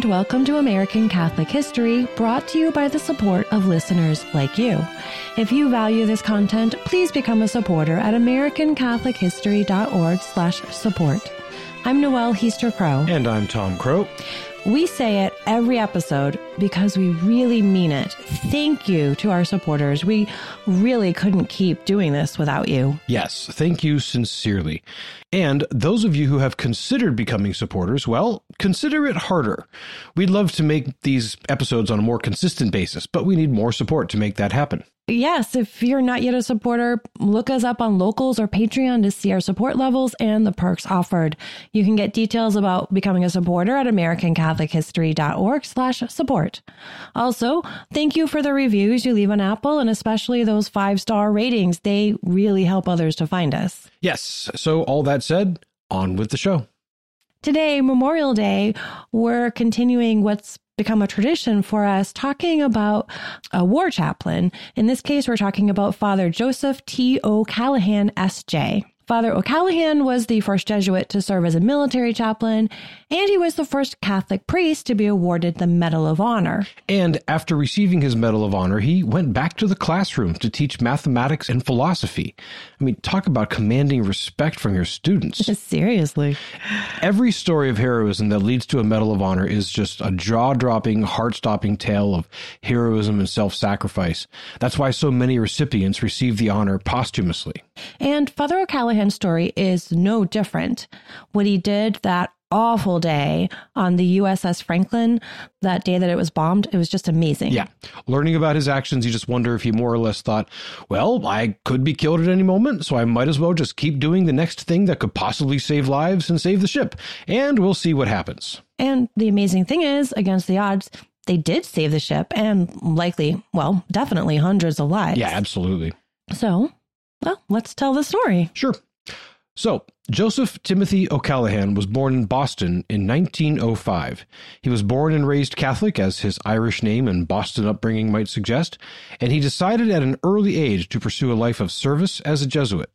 and welcome to American Catholic History, brought to you by the support of listeners like you. If you value this content, please become a supporter at americancatholichistory.org/support. I'm Noelle Heaster Crowe. And I'm Tom Crowe. We say it every episode because we really mean it. Thank you to our supporters. We really couldn't keep doing this without you. Yes, thank you sincerely. And those of you who have considered becoming supporters, well, consider it harder. We'd love to make these episodes on a more consistent basis, but we need more support to make that happen. Yes, if you're not yet a supporter, look us up on Locals or Patreon to see our support levels and the perks offered. You can get details about becoming a supporter at americancatholichistory.org slash support. Also, thank you for the reviews you leave on Apple and especially those five-star ratings. They really help others to find us. Yes, so all that said, on with the show. Today, Memorial Day, we're continuing what's become a tradition for us talking about a war chaplain. In this case, we're talking about Father Joseph T. O'Callahan, S.J. Father O'Callahan was the first Jesuit to serve as a military chaplain, and he was the first Catholic priest to be awarded the Medal of Honor. And after receiving his Medal of Honor, he went back to the classroom to teach mathematics and philosophy. I mean, talk about commanding respect from your students. Seriously. Every story of heroism that leads to a Medal of Honor is just a jaw dropping, heart stopping tale of heroism and self sacrifice. That's why so many recipients receive the honor posthumously. And Father Story is no different. What he did that awful day on the USS Franklin, that day that it was bombed, it was just amazing. Yeah. Learning about his actions, you just wonder if he more or less thought, well, I could be killed at any moment, so I might as well just keep doing the next thing that could possibly save lives and save the ship. And we'll see what happens. And the amazing thing is, against the odds, they did save the ship and likely, well, definitely hundreds of lives. Yeah, absolutely. So, well, let's tell the story. Sure. So, Joseph Timothy O'Callahan was born in Boston in 1905. He was born and raised Catholic, as his Irish name and Boston upbringing might suggest, and he decided at an early age to pursue a life of service as a Jesuit.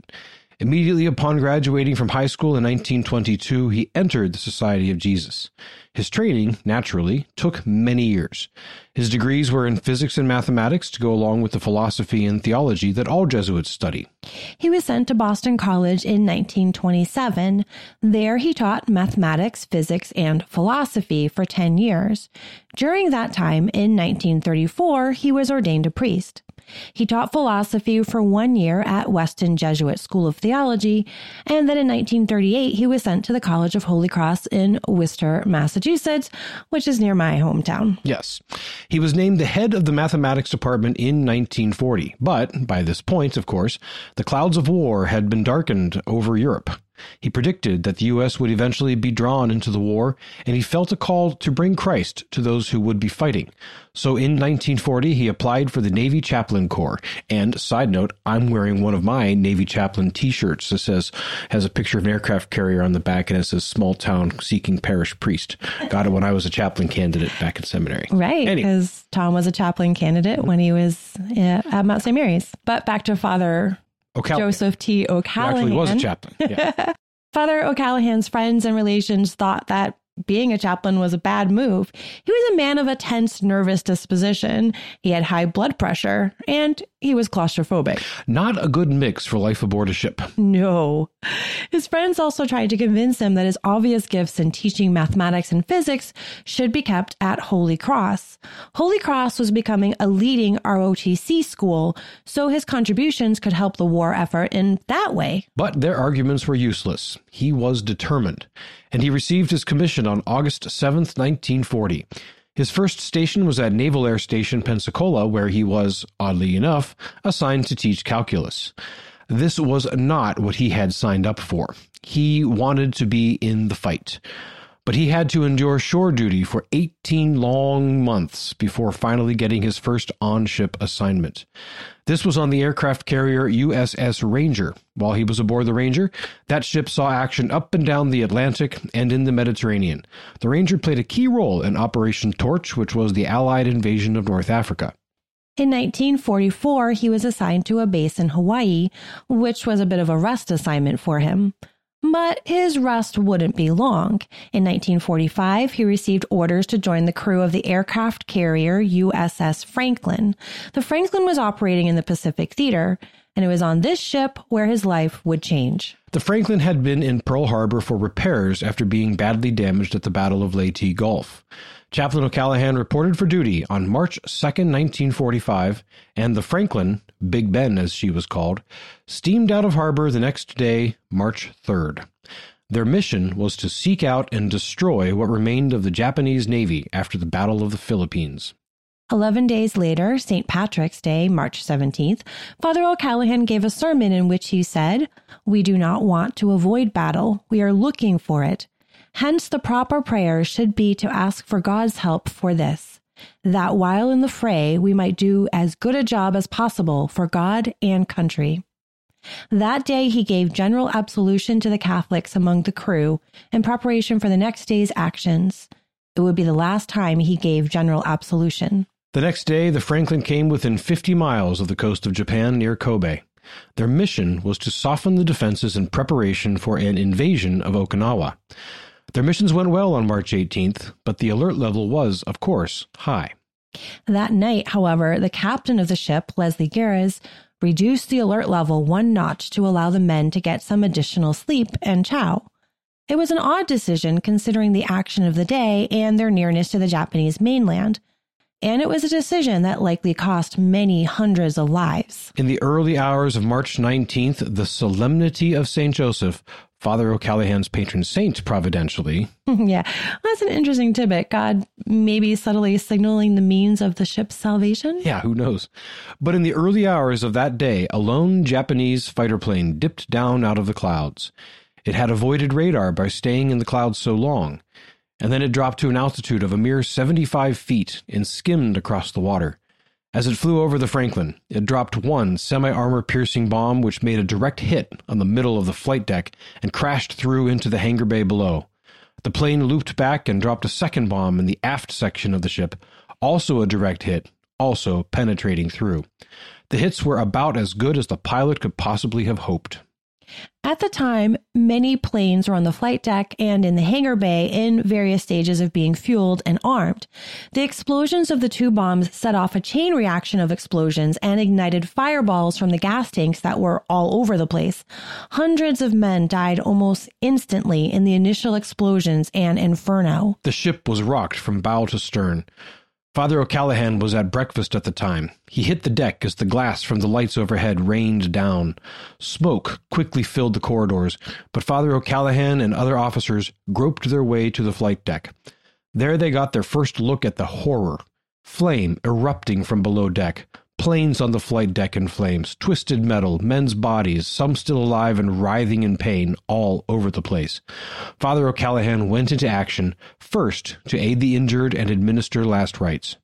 Immediately upon graduating from high school in 1922, he entered the Society of Jesus. His training, naturally, took many years. His degrees were in physics and mathematics to go along with the philosophy and theology that all Jesuits study. He was sent to Boston College in 1927. There he taught mathematics, physics, and philosophy for 10 years. During that time, in 1934, he was ordained a priest. He taught philosophy for one year at Weston Jesuit School of Theology, and then in 1938 he was sent to the College of Holy Cross in Worcester, Massachusetts, which is near my hometown. Yes. He was named the head of the mathematics department in 1940, but by this point, of course, the clouds of war had been darkened over Europe. He predicted that the U.S. would eventually be drawn into the war, and he felt a call to bring Christ to those who would be fighting. So in 1940, he applied for the Navy Chaplain Corps. And side note, I'm wearing one of my Navy Chaplain t-shirts that says, has a picture of an aircraft carrier on the back and it says small town seeking parish priest. Got it when I was a chaplain candidate back in seminary. Right. Anyway. Because Tom was a chaplain candidate when he was at Mount St. Mary's. But back to Father O'Call- Joseph T. O'Callahan. actually was a chaplain. Yeah. Father O'Callahan's friends and relations thought that being a chaplain was a bad move. He was a man of a tense, nervous disposition. He had high blood pressure and he was claustrophobic. Not a good mix for life aboard a ship. No. His friends also tried to convince him that his obvious gifts in teaching mathematics and physics should be kept at Holy Cross. Holy Cross was becoming a leading ROTC school, so his contributions could help the war effort in that way. But their arguments were useless. He was determined, and he received his commission on August 7th, 1940. His first station was at Naval Air Station Pensacola, where he was, oddly enough, assigned to teach calculus. This was not what he had signed up for. He wanted to be in the fight. But he had to endure shore duty for 18 long months before finally getting his first on ship assignment. This was on the aircraft carrier USS Ranger. While he was aboard the Ranger, that ship saw action up and down the Atlantic and in the Mediterranean. The Ranger played a key role in Operation Torch, which was the Allied invasion of North Africa. In 1944, he was assigned to a base in Hawaii, which was a bit of a rest assignment for him. But his rest wouldn't be long. In 1945, he received orders to join the crew of the aircraft carrier USS Franklin. The Franklin was operating in the Pacific Theater, and it was on this ship where his life would change. The Franklin had been in Pearl Harbor for repairs after being badly damaged at the Battle of Leyte Gulf. Chaplain O'Callahan reported for duty on March 2, 1945, and the Franklin, Big Ben as she was called, steamed out of harbor the next day, March 3rd. Their mission was to seek out and destroy what remained of the Japanese Navy after the Battle of the Philippines. Eleven days later, St. Patrick's Day, March 17th, Father O'Callahan gave a sermon in which he said, We do not want to avoid battle, we are looking for it. Hence, the proper prayer should be to ask for God's help for this, that while in the fray, we might do as good a job as possible for God and country. That day, he gave general absolution to the Catholics among the crew in preparation for the next day's actions. It would be the last time he gave general absolution. The next day, the Franklin came within 50 miles of the coast of Japan near Kobe. Their mission was to soften the defenses in preparation for an invasion of Okinawa. Their missions went well on March 18th, but the alert level was, of course, high. That night, however, the captain of the ship, Leslie Gehres, reduced the alert level one notch to allow the men to get some additional sleep and chow. It was an odd decision considering the action of the day and their nearness to the Japanese mainland and it was a decision that likely cost many hundreds of lives. In the early hours of March 19th, the Solemnity of St. Joseph, Father O'Callahan's patron saint, providentially. yeah, that's an interesting tidbit. God maybe subtly signaling the means of the ship's salvation? Yeah, who knows? But in the early hours of that day, a lone Japanese fighter plane dipped down out of the clouds. It had avoided radar by staying in the clouds so long and then it dropped to an altitude of a mere 75 feet and skimmed across the water. As it flew over the Franklin, it dropped one semi armor piercing bomb which made a direct hit on the middle of the flight deck and crashed through into the hangar bay below. The plane looped back and dropped a second bomb in the aft section of the ship, also a direct hit, also penetrating through. The hits were about as good as the pilot could possibly have hoped. At the time, many planes were on the flight deck and in the hangar bay in various stages of being fueled and armed. The explosions of the two bombs set off a chain reaction of explosions and ignited fireballs from the gas tanks that were all over the place. Hundreds of men died almost instantly in the initial explosions and inferno. The ship was rocked from bow to stern. Father O'Callahan was at breakfast at the time. He hit the deck as the glass from the lights overhead rained down. Smoke quickly filled the corridors, but Father O'Callahan and other officers groped their way to the flight deck. There they got their first look at the horror. Flame erupting from below deck, Planes on the flight deck in flames, twisted metal, men's bodies, some still alive and writhing in pain, all over the place. Father O'Callahan went into action, first to aid the injured and administer last rites.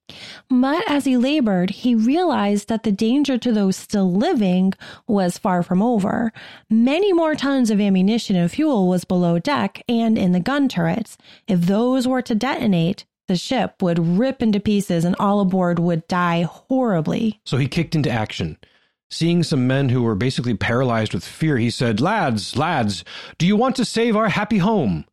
But as he labored, he realized that the danger to those still living was far from over. Many more tons of ammunition and fuel was below deck and in the gun turrets. If those were to detonate, the ship would rip into pieces and all aboard would die horribly. So he kicked into action. Seeing some men who were basically paralyzed with fear, he said, Lads, lads, do you want to save our happy home?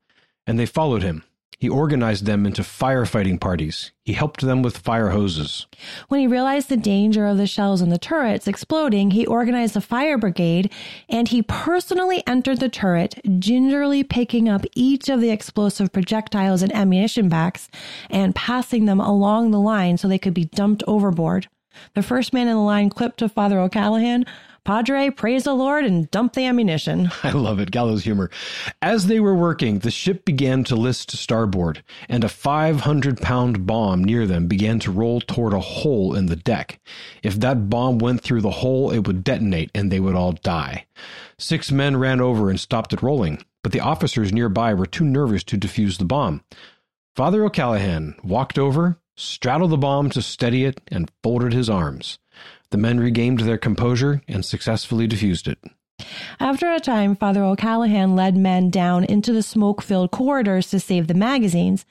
And they followed him. He organized them into firefighting parties. He helped them with fire hoses. When he realized the danger of the shells and the turrets exploding, he organized a fire brigade and he personally entered the turret, gingerly picking up each of the explosive projectiles and ammunition packs and passing them along the line so they could be dumped overboard. The first man in the line clipped to Father O'Callahan Padre, praise the Lord and dump the ammunition. I love it. Gallows humor. As they were working, the ship began to list to starboard, and a 500 pound bomb near them began to roll toward a hole in the deck. If that bomb went through the hole, it would detonate and they would all die. Six men ran over and stopped it rolling, but the officers nearby were too nervous to defuse the bomb. Father O'Callahan walked over, straddled the bomb to steady it, and folded his arms. The men regained their composure and successfully defused it. After a time, Father O'Callahan led men down into the smoke filled corridors to save the magazines.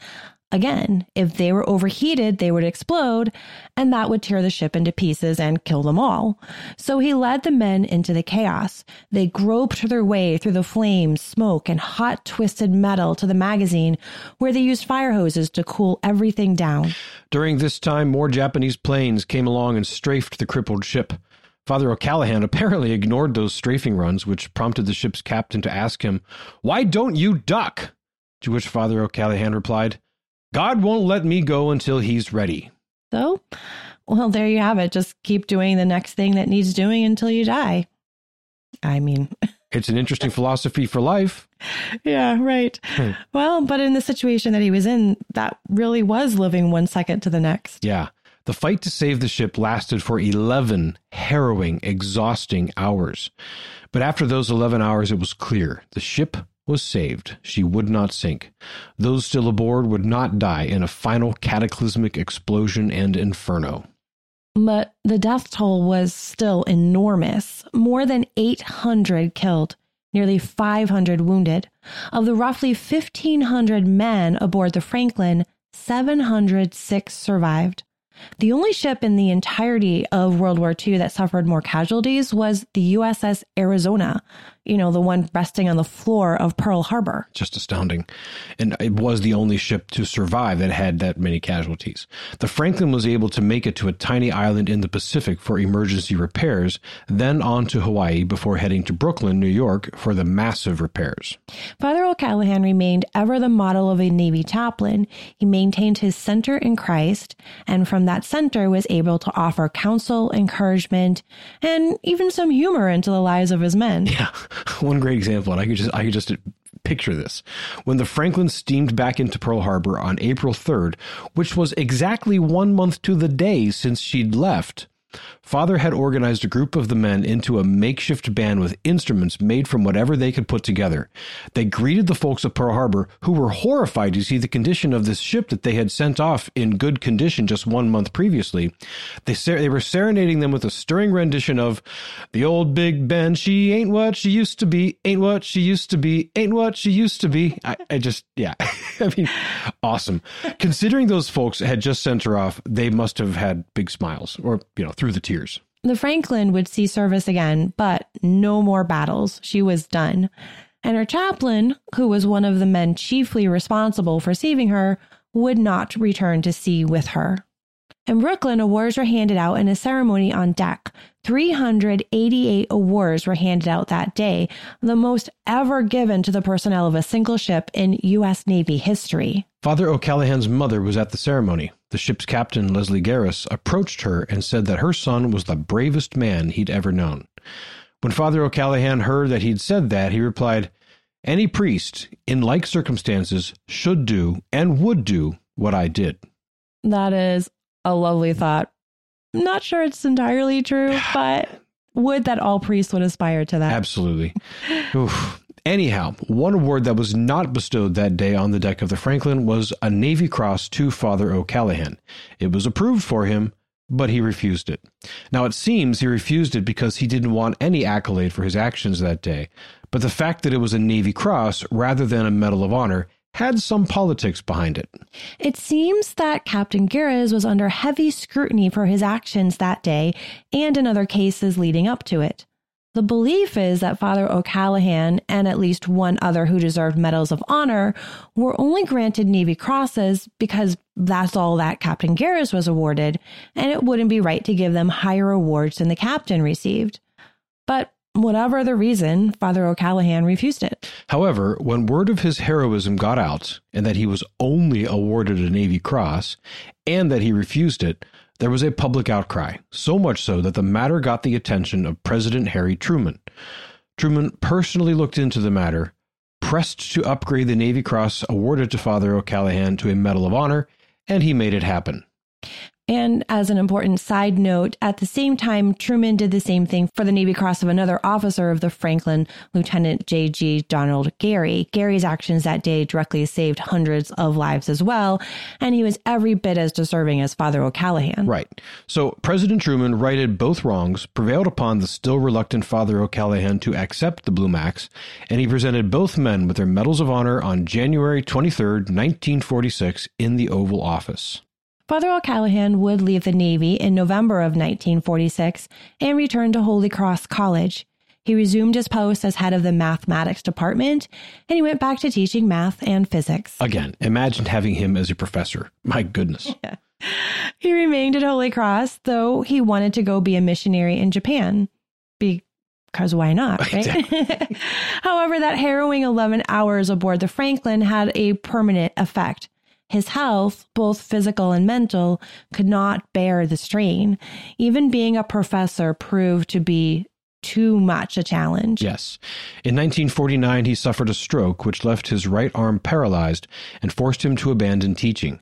Again, if they were overheated, they would explode, and that would tear the ship into pieces and kill them all. So he led the men into the chaos. They groped their way through the flames, smoke, and hot, twisted metal to the magazine, where they used fire hoses to cool everything down. During this time, more Japanese planes came along and strafed the crippled ship. Father O'Callahan apparently ignored those strafing runs, which prompted the ship's captain to ask him, Why don't you duck? To which Father O'Callahan replied, God won't let me go until he's ready. So, well, there you have it. Just keep doing the next thing that needs doing until you die. I mean, it's an interesting philosophy for life. Yeah, right. Hmm. Well, but in the situation that he was in, that really was living one second to the next. Yeah. The fight to save the ship lasted for 11 harrowing, exhausting hours. But after those 11 hours, it was clear the ship was saved. She would not sink. Those still aboard would not die in a final cataclysmic explosion and inferno. But the death toll was still enormous more than 800 killed, nearly 500 wounded. Of the roughly 1,500 men aboard the Franklin, 706 survived. The only ship in the entirety of World War II that suffered more casualties was the USS Arizona, you know, the one resting on the floor of Pearl Harbor. Just astounding. And it was the only ship to survive that had that many casualties. The Franklin was able to make it to a tiny island in the Pacific for emergency repairs, then on to Hawaii before heading to Brooklyn, New York for the massive repairs. Father O'Callahan remained ever the model of a Navy chaplain. He maintained his center in Christ, and from that center was able to offer counsel, encouragement, and even some humor into the lives of his men. Yeah. one great example, and I could just I could just picture this. When the Franklin steamed back into Pearl Harbor on April 3rd, which was exactly one month to the day since she'd left, Father had organized a group of the men into a makeshift band with instruments made from whatever they could put together. They greeted the folks of Pearl Harbor, who were horrified to see the condition of this ship that they had sent off in good condition just one month previously. They, ser- they were serenading them with a stirring rendition of The Old Big Ben, she ain't what she used to be, ain't what she used to be, ain't what she used to be. I, I just, yeah. I mean, awesome. Considering those folks had just sent her off, they must have had big smiles or, you know, through the tears. The Franklin would see service again, but no more battles. She was done. And her chaplain, who was one of the men chiefly responsible for saving her, would not return to sea with her. In Brooklyn, awards were handed out in a ceremony on deck. 388 awards were handed out that day, the most ever given to the personnel of a single ship in U.S. Navy history. Father O'Callahan's mother was at the ceremony. The ship's captain, Leslie Gehres, approached her and said that her son was the bravest man he'd ever known. When Father O'Callahan heard that he'd said that, he replied, Any priest, in like circumstances, should do and would do what I did. That is a lovely thought. Not sure it's entirely true, but would that all priests would aspire to that? Absolutely. Anyhow, one award that was not bestowed that day on the deck of the Franklin was a Navy Cross to Father O'Callahan. It was approved for him, but he refused it. Now, it seems he refused it because he didn't want any accolade for his actions that day, but the fact that it was a Navy Cross rather than a Medal of Honor had some politics behind it. It seems that Captain Gehres was under heavy scrutiny for his actions that day and in other cases leading up to it. The belief is that Father O'Callahan and at least one other who deserved medals of honor were only granted Navy crosses because that's all that Captain Gehres was awarded, and it wouldn't be right to give them higher awards than the captain received. But Whatever the reason, Father O'Callahan refused it. However, when word of his heroism got out and that he was only awarded a Navy Cross and that he refused it, there was a public outcry, so much so that the matter got the attention of President Harry Truman. Truman personally looked into the matter, pressed to upgrade the Navy Cross awarded to Father O'Callahan to a Medal of Honor, and he made it happen. And as an important side note, at the same time, Truman did the same thing for the Navy Cross of another officer of the Franklin, Lieutenant J.G. Donald Gary. Gary's actions that day directly saved hundreds of lives as well, and he was every bit as deserving as Father O'Callahan. Right. So President Truman righted both wrongs, prevailed upon the still reluctant Father O'Callahan to accept the Blue Max, and he presented both men with their Medals of Honor on January 23, 1946, in the Oval Office. Father O'Callahan would leave the Navy in November of 1946 and return to Holy Cross College. He resumed his post as head of the mathematics department and he went back to teaching math and physics. Again, imagine having him as a professor. My goodness. Yeah. He remained at Holy Cross, though he wanted to go be a missionary in Japan. Because why not, right? Exactly. However, that harrowing 11 hours aboard the Franklin had a permanent effect. His health, both physical and mental, could not bear the strain. Even being a professor proved to be too much a challenge. Yes. In 1949, he suffered a stroke which left his right arm paralyzed and forced him to abandon teaching.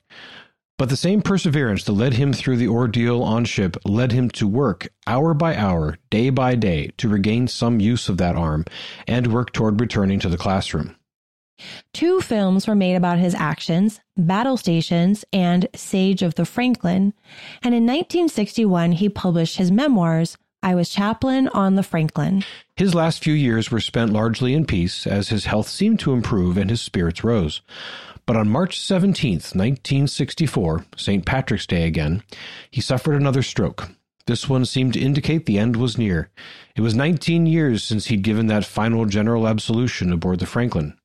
But the same perseverance that led him through the ordeal on ship led him to work hour by hour, day by day, to regain some use of that arm and work toward returning to the classroom. Two films were made about his actions Battle Stations and Saga of the Franklin. And in 1961, he published his memoirs, I Was Chaplain on the Franklin. His last few years were spent largely in peace as his health seemed to improve and his spirits rose. But on March 17, 1964, St. Patrick's Day again, he suffered another stroke. This one seemed to indicate the end was near. It was 19 years since he'd given that final general absolution aboard the Franklin.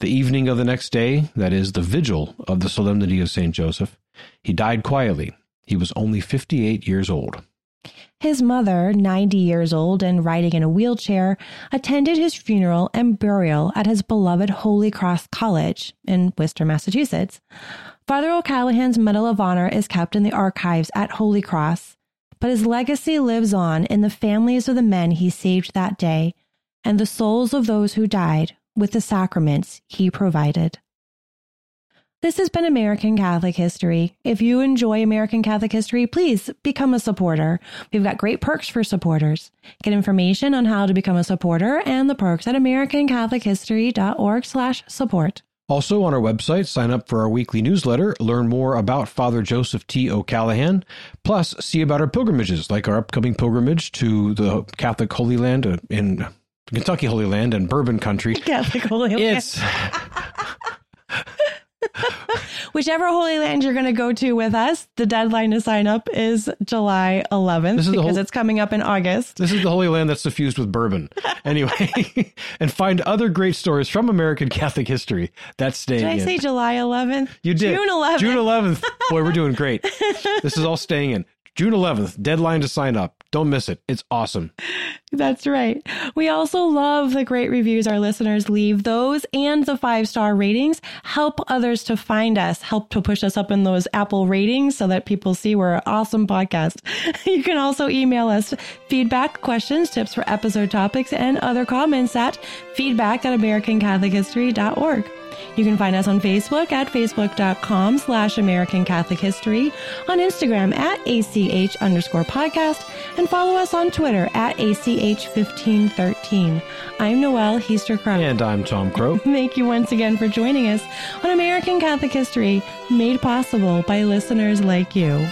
The evening of the next day, that is, the vigil of the Solemnity of St. Joseph, he died quietly. He was only 58 years old. His mother, 90 years old and riding in a wheelchair, attended his funeral and burial at his beloved Holy Cross College in Worcester, Massachusetts. Father O'Callahan's Medal of Honor is kept in the archives at Holy Cross, but his legacy lives on in the families of the men he saved that day and the souls of those who died with the sacraments he provided. This has been American Catholic History. If you enjoy American Catholic History, please become a supporter. We've got great perks for supporters. Get information on how to become a supporter and the perks at americancatholichistory.org/support. Also on our website, sign up for our weekly newsletter, learn more about Father Joseph T. O'Callahan, plus see about our pilgrimages, like our upcoming pilgrimage to the Catholic Holy Land in Kentucky Holy Land and Bourbon Country. Catholic Holy Land. It's Whichever Holy Land you're going to go to with us, the deadline to sign up is July 11th because whole, it's coming up in August. This is the Holy Land that's suffused with bourbon. Anyway, and find other great stories from American Catholic history. That's staying. Did I in. say July 11th? You did. June 11th. June 11th. Boy, we're doing great. this is all staying in. June 11th, deadline to sign up. Don't miss it. It's awesome. That's right. We also love the great reviews our listeners leave. Those and the five star ratings help others to find us, help to push us up in those Apple ratings so that people see we're an awesome podcast. You can also email us feedback, questions, tips for episode topics, and other comments at feedback at AmericanCatholicHistory.org. You can find us on Facebook at facebook.com slash American Catholic History, on Instagram at ACH underscore podcast, and follow us on Twitter at ACH1513. I'm Noelle Heaster Crowe. And I'm Tom Crowe. Thank you once again for joining us on American Catholic History, made possible by listeners like you.